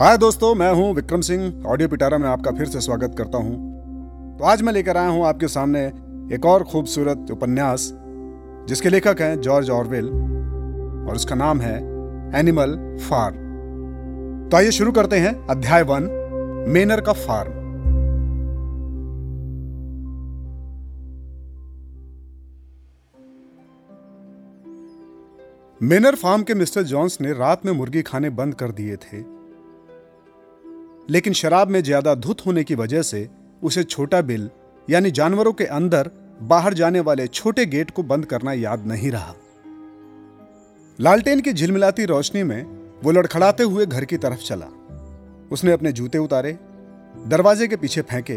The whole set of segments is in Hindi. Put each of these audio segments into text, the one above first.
हाय दोस्तों, मैं हूँ विक्रम सिंह, ऑडियो पिटारा में आपका फिर से स्वागत करता हूँ। तो आज मैं लेकर आया हूँ आपके सामने एक और खूबसूरत उपन्यास, जिसके लेखक हैं जॉर्ज ऑरवेल, और उसका नाम है एनिमल फार्म। तो आइए शुरू करते हैं अध्याय वन, मेनर का फार्म। मेनर फार्म के मिस्टर जॉन्स ने रात में मुर्गी खाने बंद कर दिए थे। लेकिन शराब में ज़्यादा धुत होने की वजह से उसे छोटा बिल, यानी जानवरों के अंदर बाहर जाने वाले छोटे गेट को बंद करना याद नहीं रहा। लालटेन की झिलमिलाती रोशनी में वो लड़खड़ाते हुए घर की तरफ़ चला। उसने अपने जूते उतारे, दरवाजे के पीछे फेंके।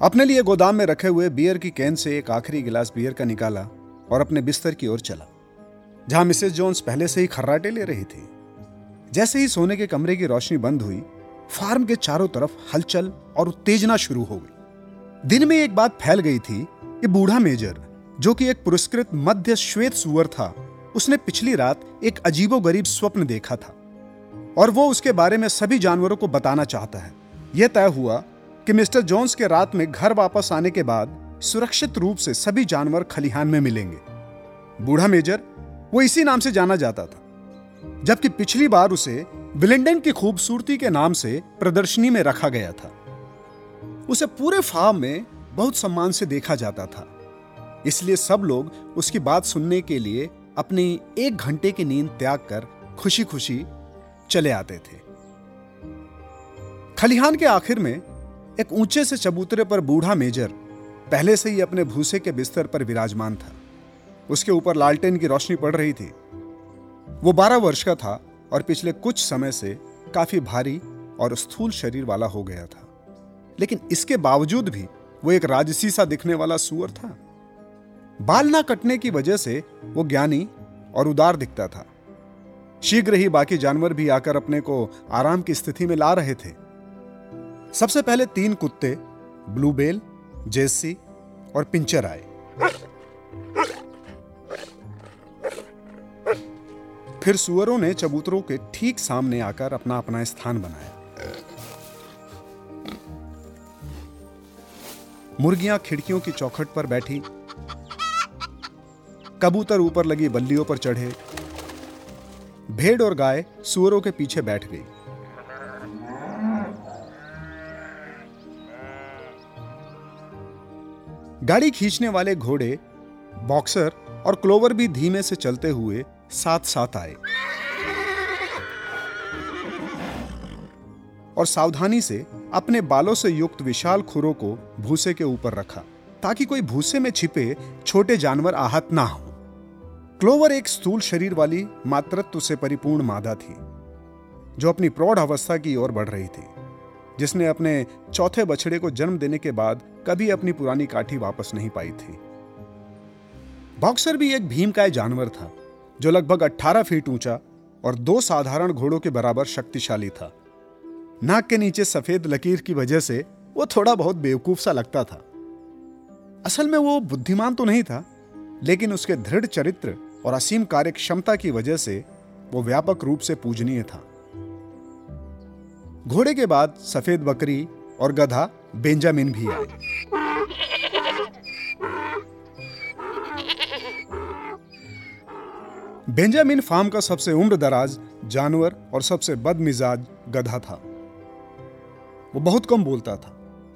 अपने लिए गोदाम में रखे हुए बियर की कैन से एक आखिरी गिलास बियर का निकाला और अपने बिस्तर की ओर चला, जहाँ मिसेस जोन्स पहले से ही खर्राटे ले रही थी। जैसे ही सोने के कमरे की रोशनी बंद हुई फार्म के चारों तरफ़ हलचल और उत्तेजना शुरू हो गई। दिन में एक बात फैल गई थी कि बूढ़ा मेजर, जो कि एक पुरस्कृत मध्य श्वेत सुअर था, उसने पिछली रात एक अजीबो गरीब स्वप्न देखा था। और वो उसके बारे में सभी जानवरों को बताना चाहता है। यह तय हुआ कि मिस्टर जोन्स के रात में घर वापस आने के बाद सुरक्षित रूप से सभी जानवर खलिहान में मिलेंगे। बूढ़ा मेजर, वो इसी नाम से जाना जाता था, जबकि पिछली बार उसे विलिंडन की खूबसूरती के नाम से प्रदर्शनी में रखा गया था। उसे पूरे फार्म में बहुत सम्मान से देखा जाता था। इसलिए सब लोग उसकी बात सुनने के लिए अपनी एक घंटे की नींद त्याग कर खुशी खुशी चले आते थे। खलिहान के आखिर में एक ऊँचे से चबूतरे पर बूढ़ा मेजर पहले से ही अपने भूसे के बिस्तर पर विराजमान था। उसके ऊपर लालटेन की रोशनी पड़ रही थी। वो बारह वर्ष का था और पिछले कुछ समय से काफ़ी भारी और स्थूल शरीर वाला हो गया था। लेकिन इसके बावजूद भी वो एक राजसी सा दिखने वाला सुअर था। बाल ना कटने की वजह से वो ज्ञानी और उदार दिखता था। शीघ्र ही बाकी जानवर भी आकर अपने को आराम की स्थिति में ला रहे थे। सबसे पहले तीन कुत्ते, ब्लूबेल, जेसी और पिंचर आए। फिर सुअरों ने चबूतरों के ठीक सामने आकर अपना अपना स्थान बनाया। मुर्गियाँ खिड़कियों की चौखट पर बैठी, कबूतर ऊपर लगी बल्लियों पर चढ़े, भेड़ और गाय सुअरों के पीछे बैठ गई। गाड़ी खींचने वाले घोड़े, बॉक्सर और क्लोवर भी धीमे से चलते हुए साथ साथ आए। और सावधानी से अपने बालों से युक्त विशाल खुरों को भूसे के ऊपर रखा, ताकि कोई भूसे में छिपे छोटे जानवर आहत ना हो। क्लोवर एक स्थूल शरीर वाली, मातृत्व से परिपूर्ण मादा थी, जो अपनी प्रौढ़ अवस्था की ओर बढ़ रही थी, जिसने अपने चौथे बछड़े को जन्म देने के बाद कभी अपनी पुरानी काठी वापस नहीं पाई थी। बॉक्सर भी एक भीमकाय जानवर था जो लगभग 18 फीट ऊँचा और दो साधारण घोड़ों के बराबर शक्तिशाली था। नाक के नीचे सफ़ेद लकीर की वजह से वो थोड़ा बहुत बेवकूफ़ सा लगता था। असल में वो बुद्धिमान तो नहीं था, लेकिन उसके दृढ़ चरित्र और असीम कार्य क्षमता की वजह से वो व्यापक रूप से पूजनीय था। घोड़े के बाद सफ़ेद बकरी और गधा बेंजामिन भी आए। बेंजामिन फार्म का सबसे उम्र दराज, जानवर और सबसे बदमिजाज गधा था। वो बहुत कम बोलता था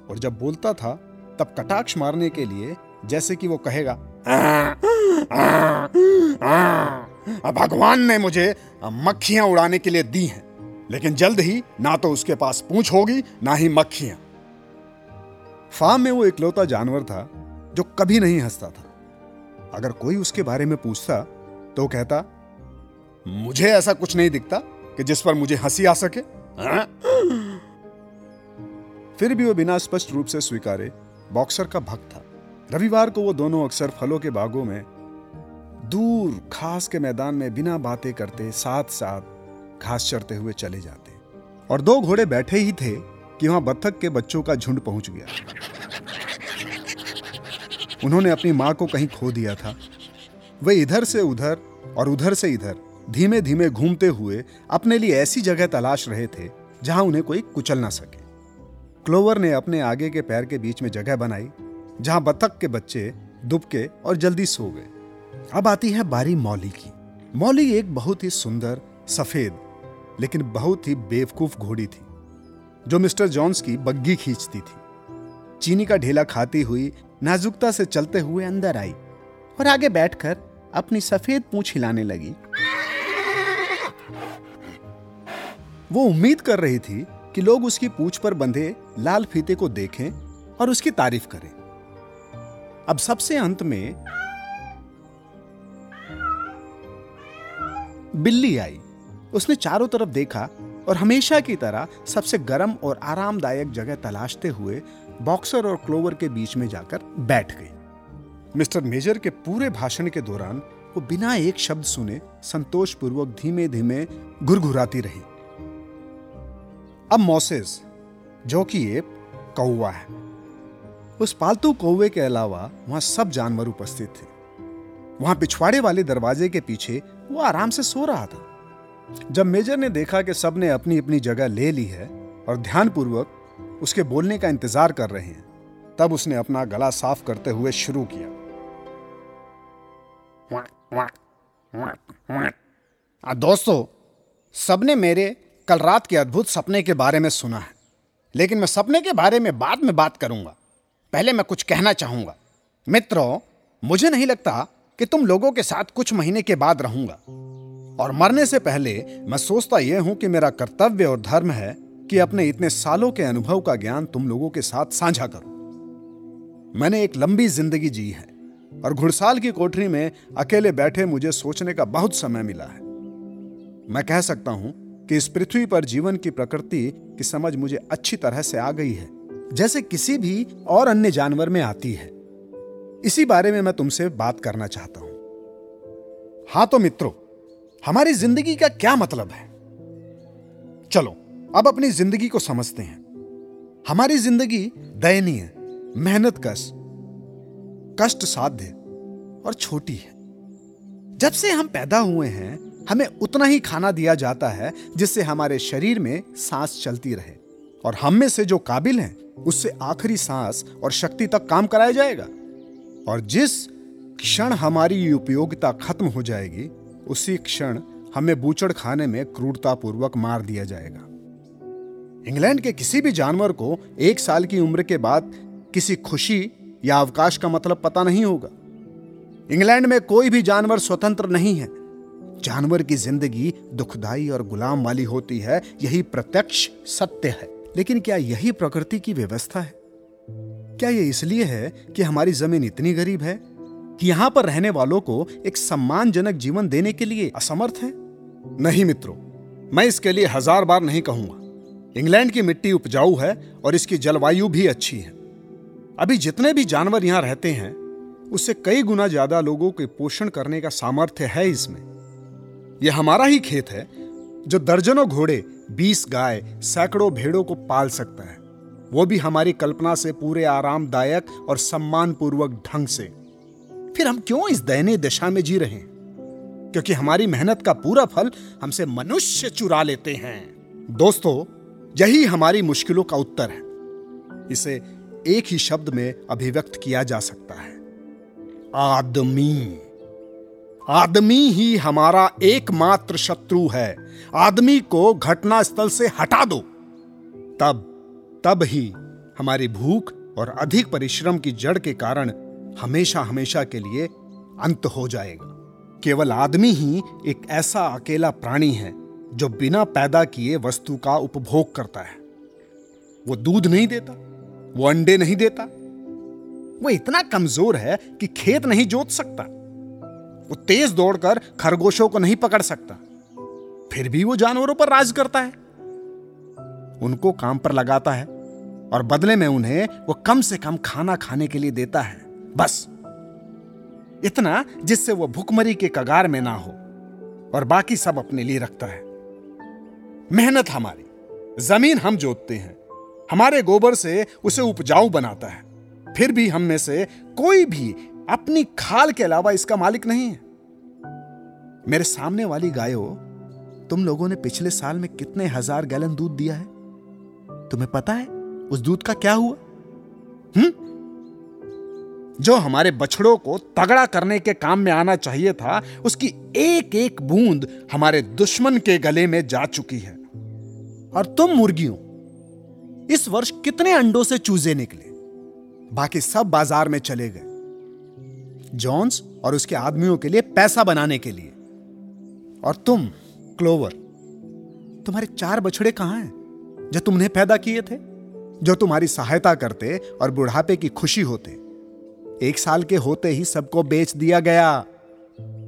और जब बोलता था, तब कटाक्ष मारने के लिए जैसे कि वो कहेगा भगवान ने मुझे मक्खियाँ उड़ाने के लिए दी हैं, लेकिन जल्द ही ना तो उसके पास पूछ होगी, ना ही मक्खियाँ। फार्म में वो इकलौता जानवर था जो कभी नहीं हंसता था। अगर कोई उसके बारे में पूछता तो कहता, मुझे ऐसा कुछ नहीं दिखता कि जिस पर मुझे हँसी आ सके? फिर भी वो बिना स्पष्ट रूप से स्वीकारे, बॉक्सर का भक्त था। रविवार को वो दोनों अक्सर फलों के बागों में, दूर घास के मैदान में बिना बातें करते साथ साथ घास चरते हुए चले जाते। और दो घोड़े बैठे ही थे कि वहाँ बत्थक के बच्चों का झुंड पहुँच गया। उन्होंने अपनी माँ को कहीं खो दिया था। वे इधर से उधर और उधर से इधर धीमे धीमे घूमते हुए अपने लिए ऐसी जगह तलाश रहे थे जहाँ उन्हें कोई कुचल ना सके। क्लोवर ने अपने आगे के पैर के बीच में जगह बनाई, जहाँ बतख के बच्चे दुबके और जल्दी सो गए। अब आती है बारी मौली की। मौली एक बहुत ही सुंदर, सफ़ेद, लेकिन बहुत ही बेवकूफ़ घोड़ी थी, जो मिस्टर जॉन्स की बग्गी खींचती थी। चीनी का ढेला खाती हुई नाजुकता से चलते हुए अंदर आई और आगे बैठकर अपनी सफ़ेद पूछ हिलाने लगी। वो उम्मीद कर रही थी कि लोग उसकी पूछ पर बंधे लाल फीते को देखें और उसकी तारीफ़ करें। अब सबसे अंत में बिल्ली आई। उसने चारों तरफ़ देखा और हमेशा की तरह सबसे गर्म और आरामदायक जगह तलाशते हुए बॉक्सर और क्लोवर के बीच में जाकर बैठ गई। मिस्टर मेजर के पूरे भाषण के दौरान वो बिना एक शब्द सुने संतोषपूर्वक धीमे धीमे घुरघुराती रही। अब मोसेस, जो कि एक कौवा है, उस पालतू कौवे के अलावा वहाँ सब जानवर उपस्थित थे। वहाँ पिछवाड़े वाले दरवाजे के पीछे वो आराम से सो रहा था। जब मेजर ने देखा कि सबने अपनी अपनी जगह ले ली है और ध्यानपूर्वक उसके बोलने का इंतज़ार कर रहे हैं, तब उसने अपना गला साफ़ करते हुए शुरू किया। दोस्तों, सबने मेरे कल रात के अद्भुत सपने के बारे में सुना है। लेकिन मैं सपने के बारे में बाद में बात करूँगा। पहले मैं कुछ कहना चाहूँगा। मित्रों, मुझे नहीं लगता कि तुम लोगों के साथ कुछ महीने के बाद रहूँगा। और मरने से पहले मैं सोचता यह हूँ कि मेरा कर्तव्य और धर्म है कि अपने इतने सालों के अनुभव का ज्ञान तुम लोगों के साथ साझा करूँ। मैंने एक लंबी ज़िंदगी जी है। और घुड़साल की कोठरी में अकेले बैठे मुझे सोचने का बहुत समय मिला है। मैं कह सकता हूँ कि इस पृथ्वी पर जीवन की प्रकृति की समझ मुझे अच्छी तरह से आ गई है, जैसे किसी भी और अन्य जानवर में आती है। इसी बारे में मैं तुमसे बात करना चाहता हूँ। हाँ तो मित्रों, हमारी ज़िंदगी का क्या मतलब है? चलो, अब अपनी ज़िंदगी को समझते हैं। हमारी ज़िंदगी दयनीय मेहनत कश कष्ट साध्य और छोटी है। जब से हम पैदा हुए हैं, हमें उतना ही खाना दिया जाता है, जिससे हमारे शरीर में सांस चलती रहे। और हम में से जो काबिल हैं, उससे आखिरी सांस और शक्ति तक काम कराया जाएगा। और जिस क्षण हमारी उपयोगिता खत्म हो जाएगी, उसी क्षण हमें बूचड़ खाने में क्रूरतापूर्वक मार दिया जाएगा। इंग्लैंड के किसी भी जानवर को एक साल की उम्र के बाद किसी खुशी या अवकाश का मतलब पता नहीं होगा। इंग्लैंड में कोई भी जानवर स्वतंत्र नहीं है। जानवर की ज़िंदगी दुखदाई और गुलाम वाली होती है, यही प्रत्यक्ष सत्य है। लेकिन क्या यही प्रकृति की व्यवस्था है? क्या यह इसलिए है कि हमारी ज़मीन इतनी गरीब है कि यहाँ पर रहने वालों को एक सम्मानजनक जीवन देने के लिए असमर्थ है? नहीं मित्रों, मैं इसके लिए हज़ार बार नहीं कहूँगा। इंग्लैंड की मिट्टी उपजाऊ है और इसकी जलवायु भी अच्छी है। अभी जितने भी जानवर यहाँ रहते हैं, उससे कई गुना ज़्यादा लोगों के पोषण करने का सामर्थ्य है इसमें। यह हमारा ही खेत है, जो दर्जनों घोड़े, बीस गाय, सैकड़ों भेड़ों को पाल सकता है। वो भी हमारी कल्पना से पूरे आरामदायक और सम्मानपूर्वक ढंग से। फिर हम क्यों इस दयनीय दशा में जी रहे हैं? क्योंकि हमारी मेहनत का पूरा फल हमसे मनुष्य चुरा लेते हैं। दोस्तों, यही हमारी मुश्किलों का उत्तर है। इसे एक ही शब्द में अभिव्यक्त किया जा सकता है। आदमी। आदमी ही हमारा एकमात्र शत्रु है। आदमी को घटनास्थल से हटा दो। तब तब ही हमारी भूख और अधिक परिश्रम की जड़ के कारण हमेशा हमेशा के लिए अंत हो जाएगा। केवल आदमी ही एक ऐसा अकेला प्राणी है जो बिना पैदा किए वस्तु का उपभोग करता है। वो दूध नहीं देता। वो अंडे नहीं देता। वो इतना कमज़ोर है कि खेत नहीं जोत सकता। वो तेज दौड़कर खरगोशों को नहीं पकड़ सकता। फिर भी वो जानवरों पर राज करता है। उनको काम पर लगाता है और बदले में उन्हें वो कम से कम खाना खाने के लिए देता है। बस। इतना जिससे वो भुखमरी के कगार में ना हो और बाकी सब अपने लिए रखता है। मेहनत हमारी। ज़मीन हम जोतते हैं। हमारे गोबर से उसे उपजाऊ बनाता है। फिर भी हम में से कोई भी अपनी खाल के अलावा इसका मालिक नहीं है। मेरे सामने वाली गायों, तुम लोगों ने पिछले साल में कितने हज़ार गैलन दूध दिया है? तुम्हें पता है उस दूध का क्या हुआ? हम्म जो हमारे बछड़ों को तगड़ा करने के काम में आना चाहिए था, उसकी एक एक बूंद हमारे दुश्मन के गले में जा चुकी है। और तुम मुर्गियों इस वर्ष कितने अंडों से चूजे निकले? बाकी सब बाज़ार में चले गए। जॉन्स और उसके आदमियों के लिए पैसा बनाने के लिए। और तुम, क्लोवर, तुम्हारे चार बछड़े कहाँ हैं, जो तुमने पैदा किए थे? जो तुम्हारी सहायता करते और बुढ़ापे की खुशी होते। एक साल के होते ही सबको बेच दिया गया।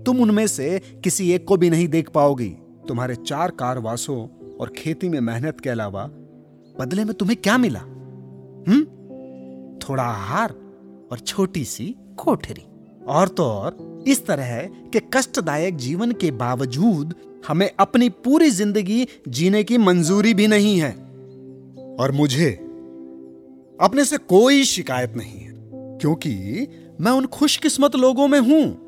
तुम उनमें से किसी एक को भी नहीं देख पाओगी। तुम्हारे चार कारवासों और खेती में मेहनत के अलावा बदले में तुम्हें क्या मिला? हम्म? थोड़ा आहार और छोटी सी कोठरी। और तो और, इस तरह के कष्टदायक जीवन के बावजूद हमें अपनी पूरी ज़िंदगी जीने की मंजूरी भी नहीं है। और मुझे अपने से कोई शिकायत नहीं है, क्योंकि मैं उन खुशकिस्मत लोगों में हूँ।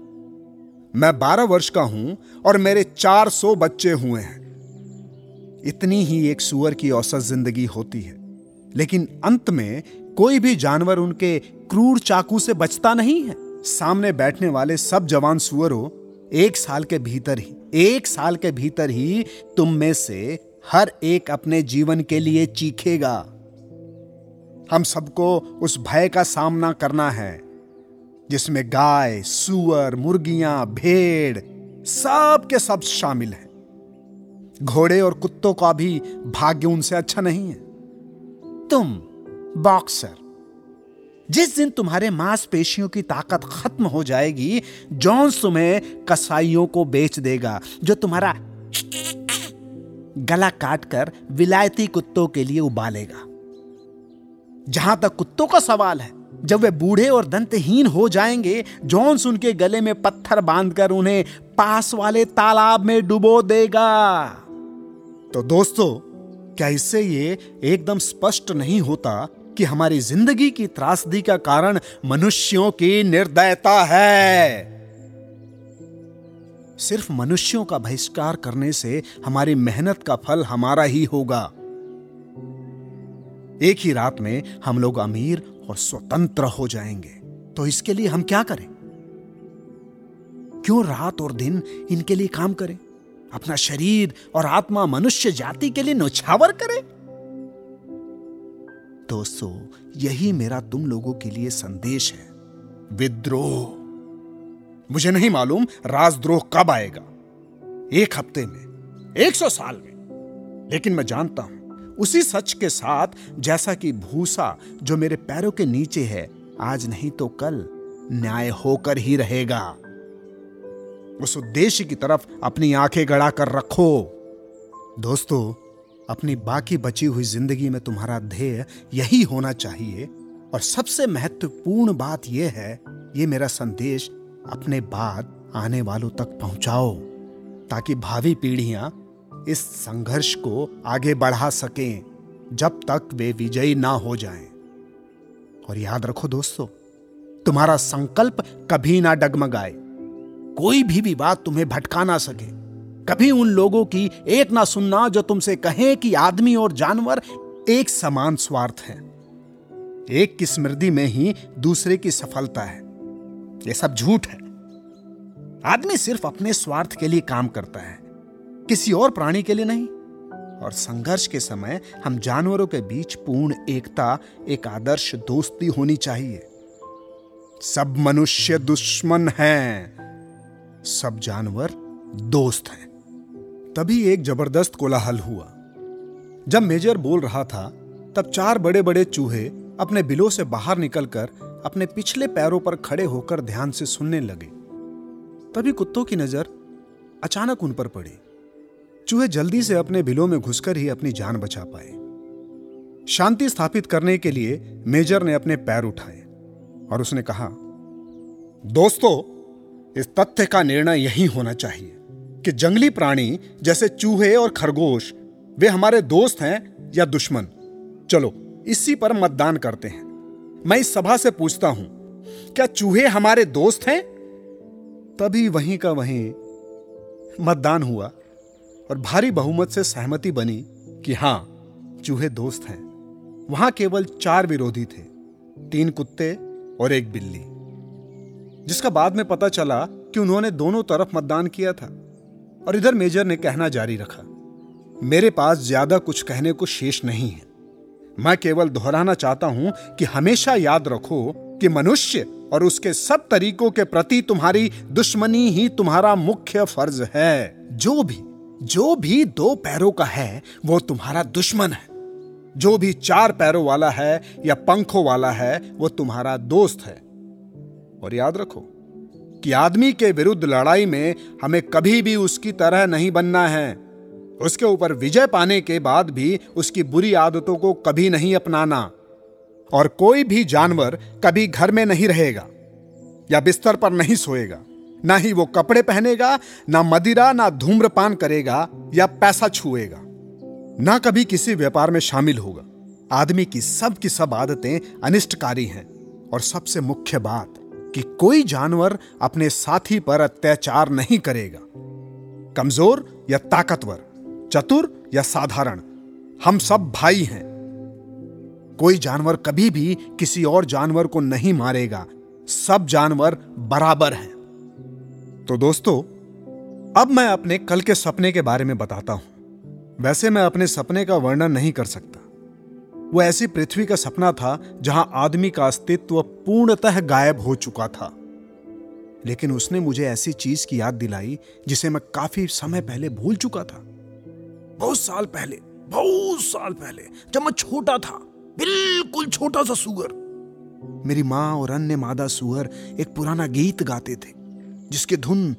मैं बारह वर्ष का हूँ और मेरे चार सौ बच्चे हुए हैं। इतनी ही एक सुअर की औसत ज़िंदगी होती है। लेकिन अंत में कोई भी जानवर उनके क्रूर चाकू से बचता नहीं है। सामने बैठने वाले सब जवान सुअरों, एक साल के भीतर ही, एक साल के भीतर ही तुम में से हर एक अपने जीवन के लिए चीखेगा। हम सबको उस भय का सामना करना है, जिसमें गाय, सुअर, मुर्गियाँ, भेड़, सब के सब शामिल हैं। घोड़े और कुत्तों का भी भाग्य उनसे अच्छा नहीं है। तुम बॉक्सर जिस दिन तुम्हारे मांसपेशियों की ताकत खत्म हो जाएगी जॉन्स तुम्हें कसाईयों को बेच देगा, जो तुम्हारा गला काटकर विलायती कुत्तों के लिए उबालेगा। जहाँ तक कुत्तों का सवाल है, जब वे बूढ़े और दंतहीन हो जाएँगे जॉन्स उनके गले में पत्थर बांधकर उन्हें पास वाले तालाब में डुबो देगा। तो दोस्तों, क्या इससे ये एकदम स्पष्ट नहीं होता कि हमारी ज़िंदगी की त्रासदी का कारण मनुष्यों की निर्दयता है? सिर्फ़ मनुष्यों का बहिष्कार करने से हमारी मेहनत का फल हमारा ही होगा। एक ही रात में हम लोग अमीर और स्वतंत्र हो जाएँगे। तो इसके लिए हम क्या करें? क्यों रात और दिन इनके लिए काम करें? अपना शरीर और आत्मा मनुष्य जाति के लिए नौछावर करे? दोस्तों, यही मेरा तुम लोगों के लिए संदेश है। विद्रोह। मुझे नहीं मालूम राजद्रोह कब आएगा। एक हफ़्ते में, एक सौ साल में। लेकिन मैं जानता हूँ, उसी सच के साथ जैसा कि भूसा जो मेरे पैरों के नीचे है, आज नहीं तो कल न्याय होकर ही रहेगा। उस उद्देश्य की तरफ़ अपनी आँखें गड़ा कर रखो। दोस्तों, अपनी बाकी बची हुई ज़िंदगी में तुम्हारा ध्येय यही होना चाहिए। और सबसे महत्वपूर्ण बात यह है, ये मेरा संदेश अपने बाद आने वालों तक पहुंचाओ, ताकि भावी पीढ़ियाँ इस संघर्ष को आगे बढ़ा सकें, जब तक वे विजयी ना हो जाएँ। और याद रखो दोस्तों, तुम्हारा संकल्प कभी ना डगमगाए। कोई भी विवाद तुम्हें भटका ना सके। कभी उन लोगों की एक ना सुनना जो तुमसे कहें कि आदमी और जानवर एक समान स्वार्थ है। एक की स्मृति में ही दूसरे की सफलता है। यह सब झूठ है। आदमी सिर्फ़ अपने स्वार्थ के लिए काम करता है। किसी और प्राणी के लिए नहीं। और संघर्ष के समय हम जानवरों के बीच पूर्ण एकता, एक आदर्श दोस्ती होनी चाहिए। सब मनुष्य दुश्मन हैं। सब जानवर दोस्त हैं। तभी एक ज़बरदस्त कोलाहल हुआ। जब मेजर बोल रहा था, तब चार बड़े बड़े चूहे अपने बिलों से बाहर निकलकर अपने पिछले पैरों पर खड़े होकर ध्यान से सुनने लगे। तभी कुत्तों की नज़र अचानक उन पर पड़ी। चूहे जल्दी से अपने बिलों में घुसकर ही अपनी जान बचा पाए। शांति स्थापित करने के लिए मेजर ने अपने पैर उठाए और उसने कहा, दोस्तों इस तथ्य का निर्णय यही होना चाहिए कि जंगली प्राणी जैसे चूहे और खरगोश, वे हमारे दोस्त हैं या दुश्मन। चलो, इसी पर मतदान करते हैं। मैं इस सभा से पूछता हूँ, क्या चूहे हमारे दोस्त हैं? तभी वहीं का वहीं मतदान हुआ और भारी बहुमत से सहमति बनी कि हाँ, चूहे दोस्त हैं। वहाँ केवल चार विरोधी थे, तीन कुत्ते और एक बिल्ली। जिसका बाद में पता चला कि उन्होंने दोनों तरफ़ मतदान किया था और इधर मेजर ने कहना जारी रखा, मेरे पास ज़्यादा कुछ कहने को शेष नहीं है। मैं केवल दोहराना चाहता हूँ कि हमेशा याद रखो कि मनुष्य और उसके सब तरीकों के प्रति तुम्हारी दुश्मनी ही तुम्हारा मुख्य फ़र्ज़ है। जो भी जो भी दो पैरों का है, वो तुम्हारा दुश्मन है। जो भी चार पैरों वाला है या पंखों वाला है, वो तुम्हारा दोस्त है। और याद रखो कि आदमी के विरुद्ध लड़ाई में हमें कभी भी उसकी तरह नहीं बनना है। उसके ऊपर विजय पाने के बाद भी उसकी बुरी आदतों को कभी नहीं अपनाना। और कोई भी जानवर कभी घर में नहीं रहेगा, या बिस्तर पर नहीं सोएगा, ना ही वो कपड़े पहनेगा, ना मदिरा, ना धूम्रपान करेगा, या पैसा छुएगा। ना कभी किसी व्यापार में शामिल होगा। आदमी की सब की सब आदतें अनिष्टकारी हैं। और सबसे मुख्य बात कि कोई जानवर अपने साथी पर अत्याचार नहीं करेगा। कमज़ोर या ताकतवर, चतुर या साधारण, हम सब भाई हैं। कोई जानवर कभी भी किसी और जानवर को नहीं मारेगा। सब जानवर बराबर हैं। तो दोस्तों, अब मैं अपने कल के सपने के बारे में बताता हूँ। वैसे मैं अपने सपने का वर्णन नहीं कर सकता। वो ऐसी पृथ्वी का सपना था जहाँ आदमी का अस्तित्व पूर्णतः गायब हो चुका था। लेकिन उसने मुझे ऐसी चीज़ की याद दिलाई जिसे मैं काफ़ी समय पहले भूल चुका था। बहुत साल पहले, बहुत साल पहले, जब मैं छोटा था, बिल्कुल छोटा सा सुअर। मेरी माँ और अन्य मादा सुअर एक पुराना गीत गाते थे, जिसके धुन,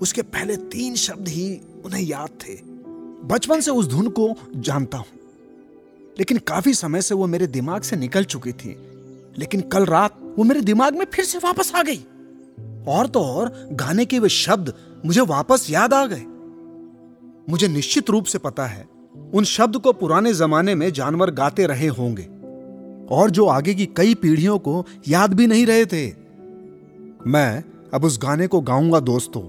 उसके पहले तीन शब्द ही उन्हें याद थे। बचपन से उस धुन को जानता हूँ। लेकिन काफ़ी समय से वो मेरे दिमाग से निकल चुकी थी। लेकिन कल रात वो मेरे दिमाग में फिर से वापस आ गई। और तो और, गाने के वे शब्द मुझे वापस याद आ गए। मुझे निश्चित रूप से पता है, उन शब्द को पुराने जमाने में जानवर गाते रहे होंगे, और जो आगे की कई पीढ़ियों को याद भी नहीं रहे थे। मैं अब उस गाने को गाऊँगा, दोस्तों।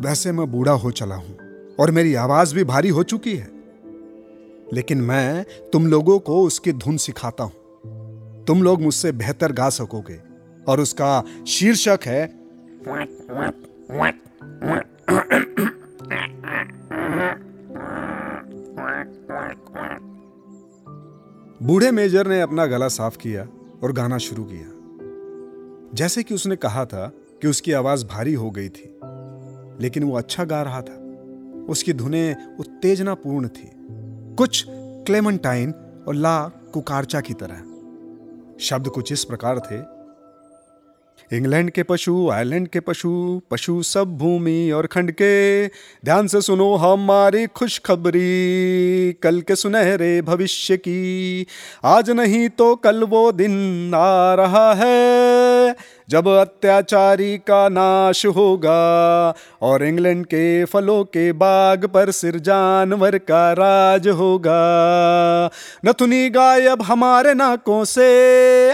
वैसे मैं बूढ़ा हो चला हूँ, और मेरी आवाज़ भी भारी हो चुकी है। लेकिन मैं तुम लोगों को उसकी धुन सिखाता हूँ। तुम लोग मुझसे बेहतर गा सकोगे और उसका शीर्षक है, बूढ़े मेजर ने अपना गला साफ़ किया और गाना शुरू किया। जैसे कि उसने कहा था कि उसकी आवाज़ भारी हो गई थी, लेकिन वो अच्छा गा रहा था। उसकी धुनें उत्तेजनापूर्ण थी। कुछ क्लेमेंटाइन और ला कुकारचा की तरह। शब्द कुछ इस प्रकार थे। इंग्लैंड के पशु, आयरलैंड के पशु पशु सब भूमि और खंड के। ध्यान से सुनो हमारी खुशखबरी, कल के सुनहरे भविष्य की। आज नहीं तो कल वो दिन आ रहा है। जब अत्याचारी का नाश होगा और इंग्लैंड के फलों के बाग पर सिर जानवर का राज होगा। नथुनी गायब हमारे नाकों से,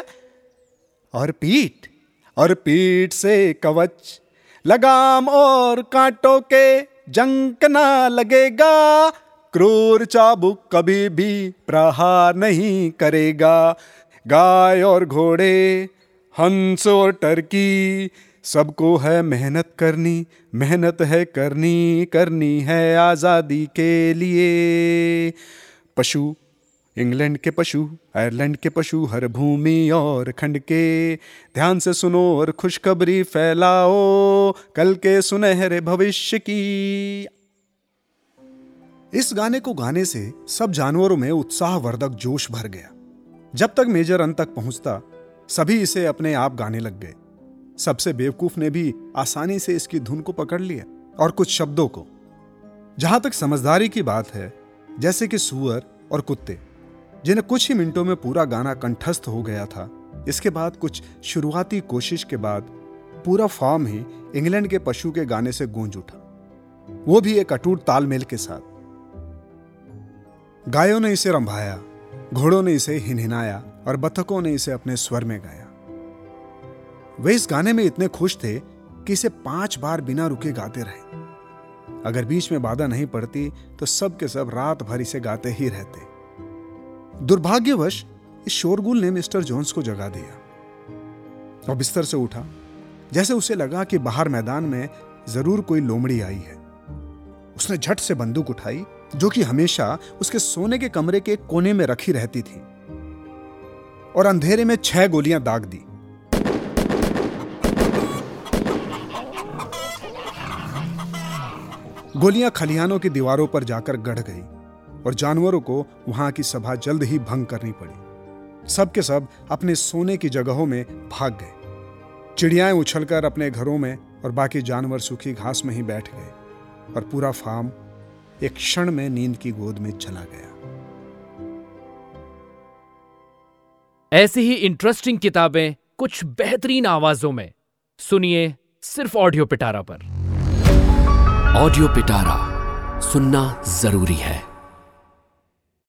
और पीठ और पीठ से कवच, लगाम और कांटों के जंक ना लगेगा, क्रूर चाबुक कभी भी प्रहार नहीं करेगा। गाय और घोड़े हंस और टर्की, सबको है मेहनत करनी, मेहनत है करनी करनी है आज़ादी के लिए। पशु, इंग्लैंड के पशु, आयरलैंड के पशु, हर भूमि और खंड के। ध्यान से सुनो और खुशखबरी फैलाओ, कल के सुनहरे भविष्य की। इस गाने को गाने से सब जानवरों में उत्साहवर्धक जोश भर गया। जब तक मेजर अंत तक पहुँचता सभी इसे अपने आप गाने लग गए। सबसे बेवकूफ़ ने भी आसानी से इसकी धुन को पकड़ लिया और कुछ शब्दों को। जहाँ तक समझदारी की बात है, जैसे कि सुअर और कुत्ते, जिन्हें कुछ ही मिनटों में पूरा गाना कंठस्थ हो गया था, इसके बाद कुछ शुरुआती कोशिश के बाद पूरा फॉर्म ही इंग्लैंड के पशु के गाने से गूंज उठा। वो भी एक अटूट तालमेल के साथ। गायों ने इसे रंभाया। घोड़ों ने इसे हिनहिनाया और बतखों ने इसे अपने स्वर में गाया। वे इस गाने में इतने खुश थे कि इसे पाँच बार बिना रुके गाते रहे। अगर बीच में बाधा नहीं पड़ती तो सब के सब रात भर इसे गाते ही रहते। दुर्भाग्यवश, इस शोरगुल ने मिस्टर जोन्स को जगा दिया। और बिस्तर से उठा। जैसे उसे लगा कि बाहर मैदान में ज़रूर कोई लोमड़ी आई है। उसने झट से बंदूक उठाई जो कि हमेशा उसके सोने के कमरे के कोने में रखी रहती थी। और अंधेरे में छह गोलियाँ दाग दी। गोलियाँ खलिहानों की दीवारों पर जाकर गढ़ गई और जानवरों को वहाँ की सभा जल्द ही भंग करनी पड़ी। सब के सब अपने सोने की जगहों में भाग गए। चिड़ियाएँ उछलकर अपने घरों में और बाकी जानवर सूखी घास में ही बैठ गए और पूरा फार्म एक क्षण में नींद की गोद में चला गया। ऐसी ही इंटरेस्टिंग किताबें कुछ बेहतरीन आवाजों में। सुनिए सिर्फ़ ऑडियो पिटारा पर। ऑडियो पिटारा सुनना ज़रूरी है।